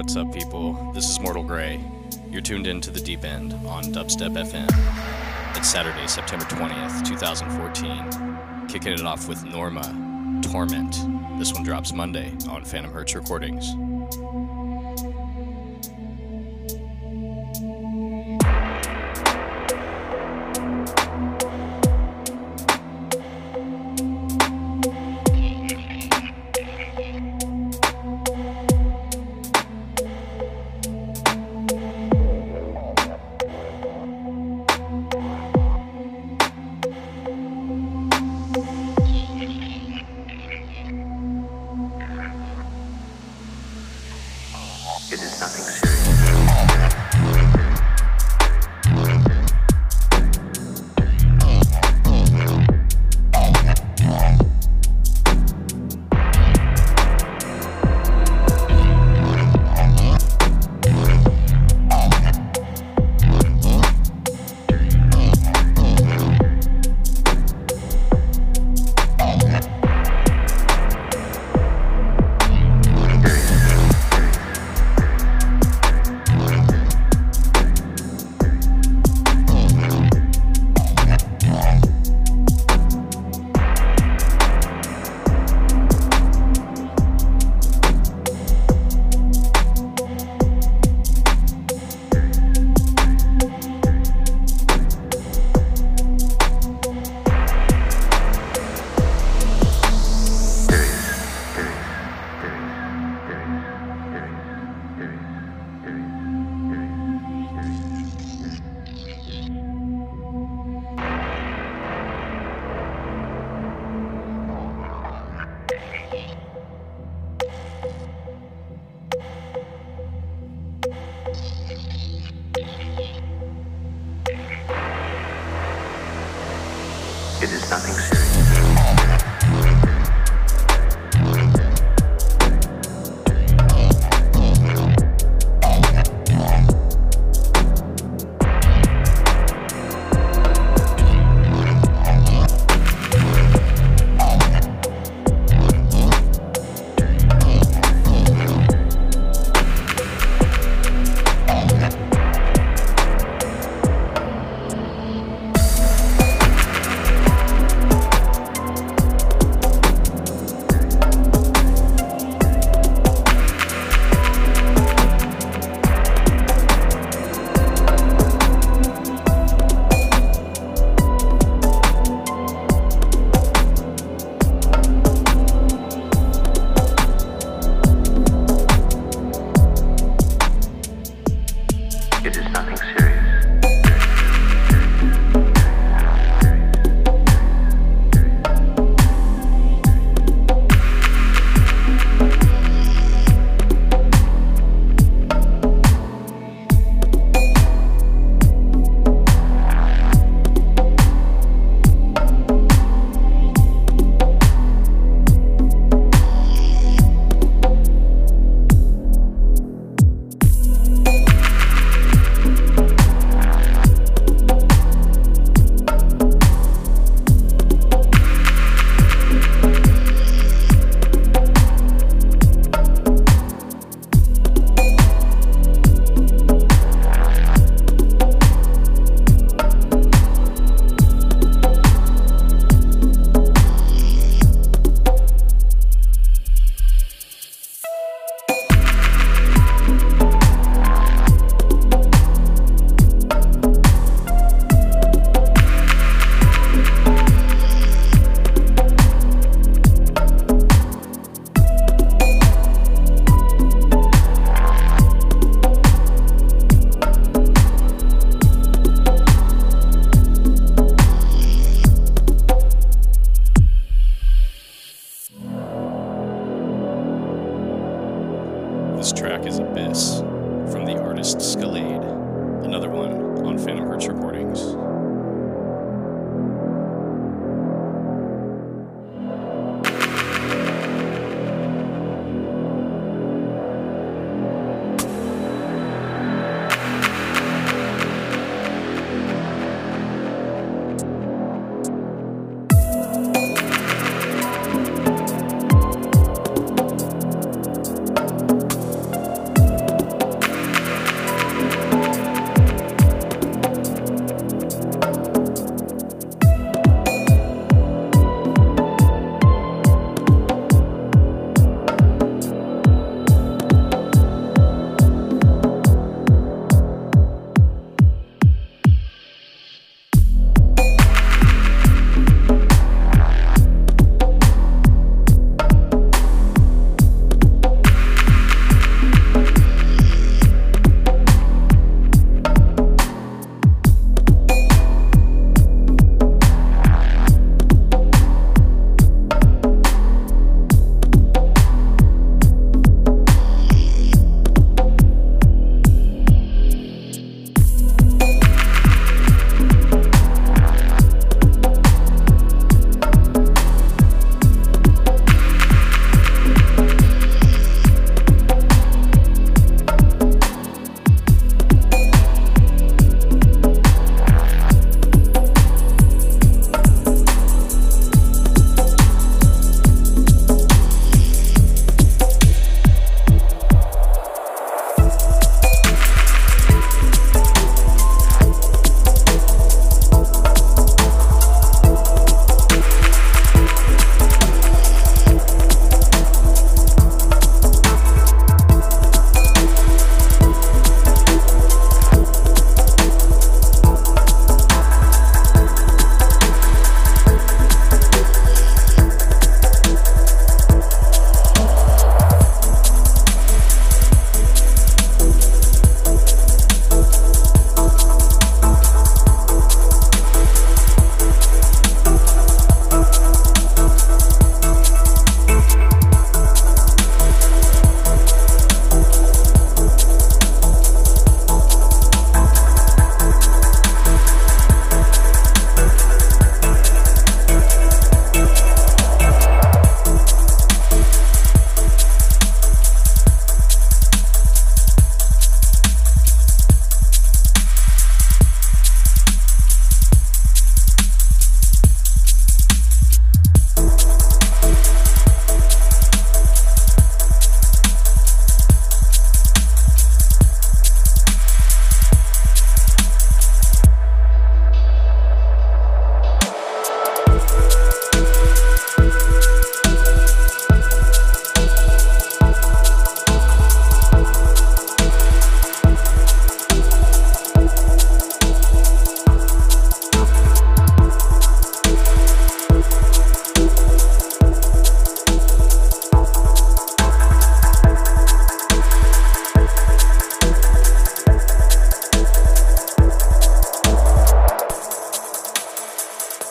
what's up, people? This is Mortal Grey. You're tuned in to the deep end on Dubstep FM. It's Saturday, September 20th, 2014. Kicking it off with Norma, Torment. This one drops Monday on Phantom Hertz Recordings.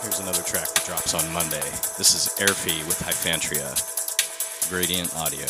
Here's another track that drops on Monday. This is Airfee with Hyphantria, Gradient Audio.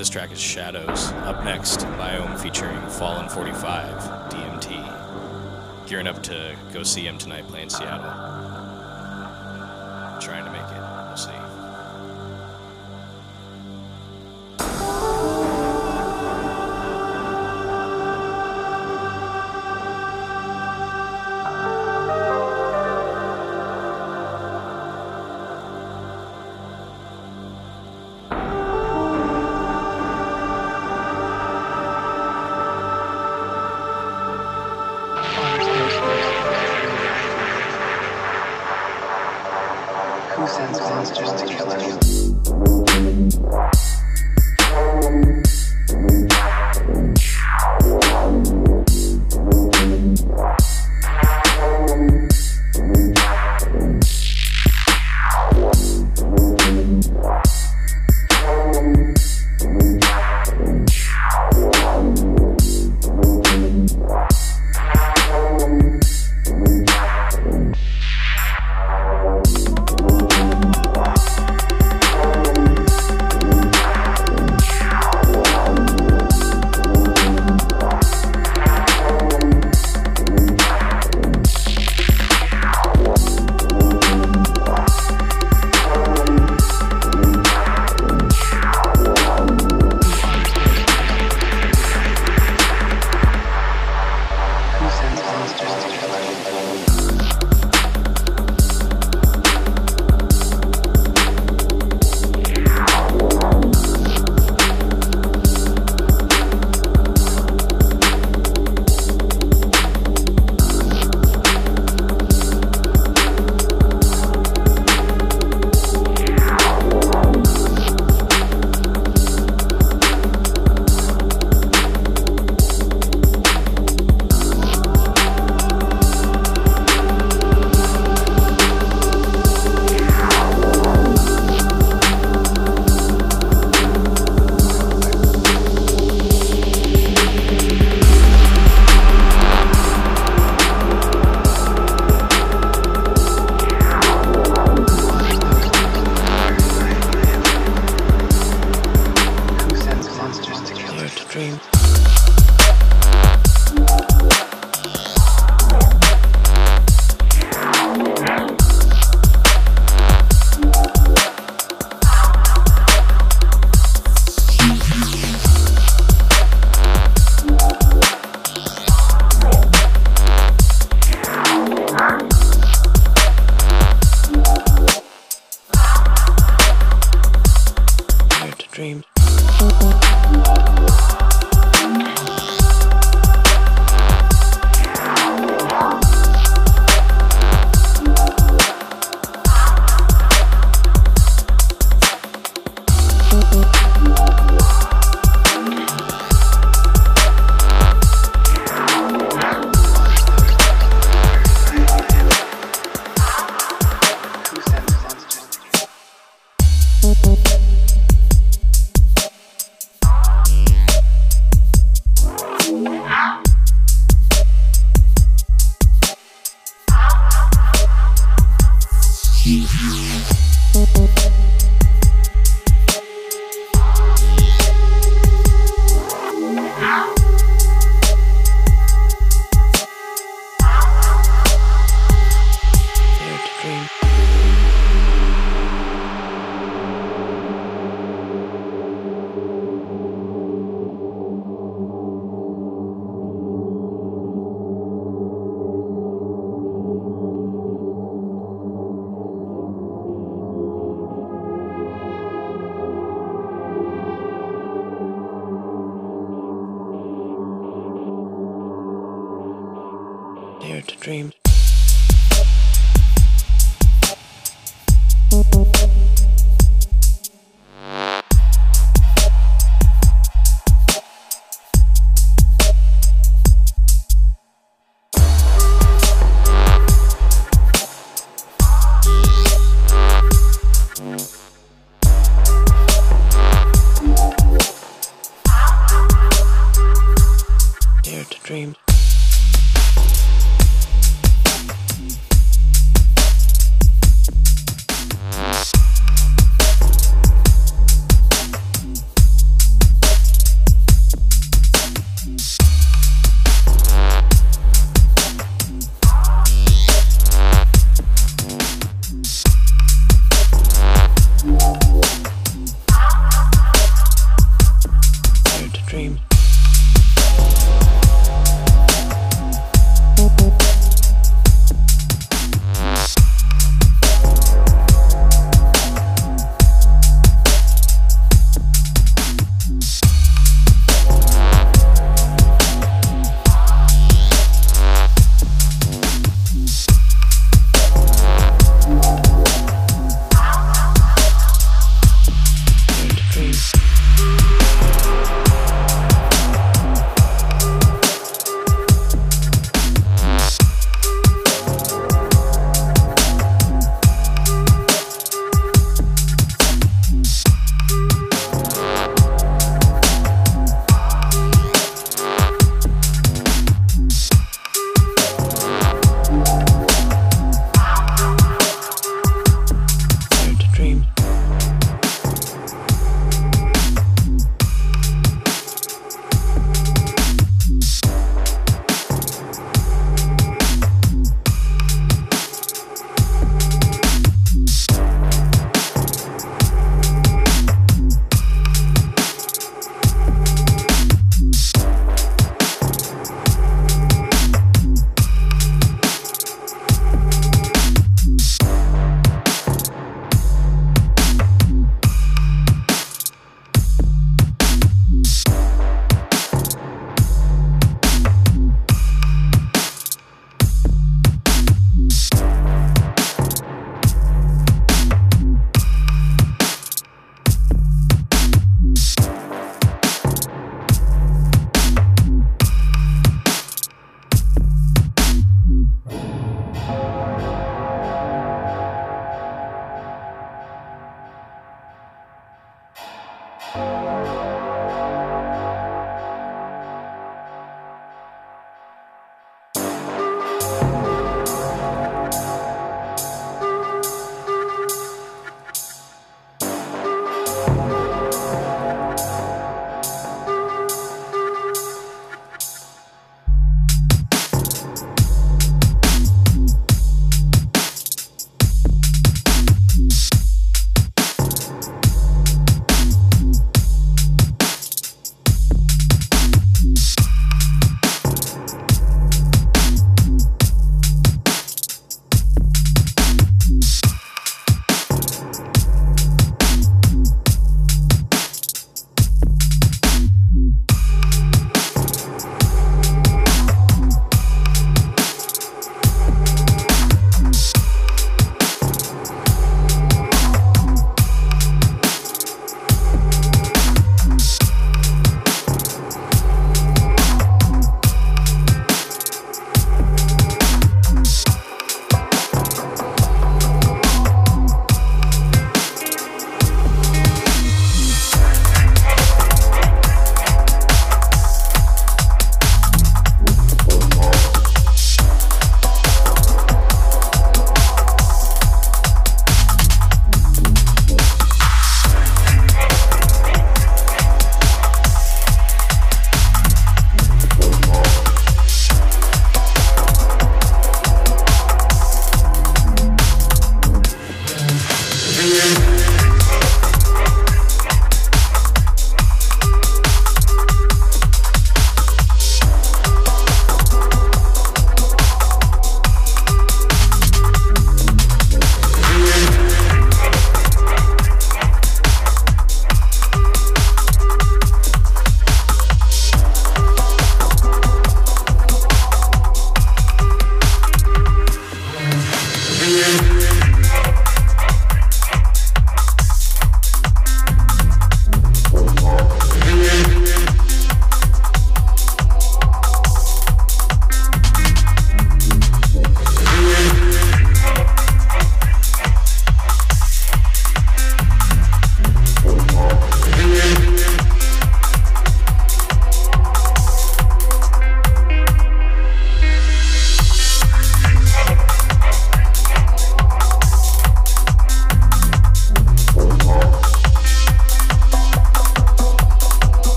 This track is Shadows. Up next, Biome featuring Fallen 45, DMT. Gearing up to go see him tonight playing Seattle.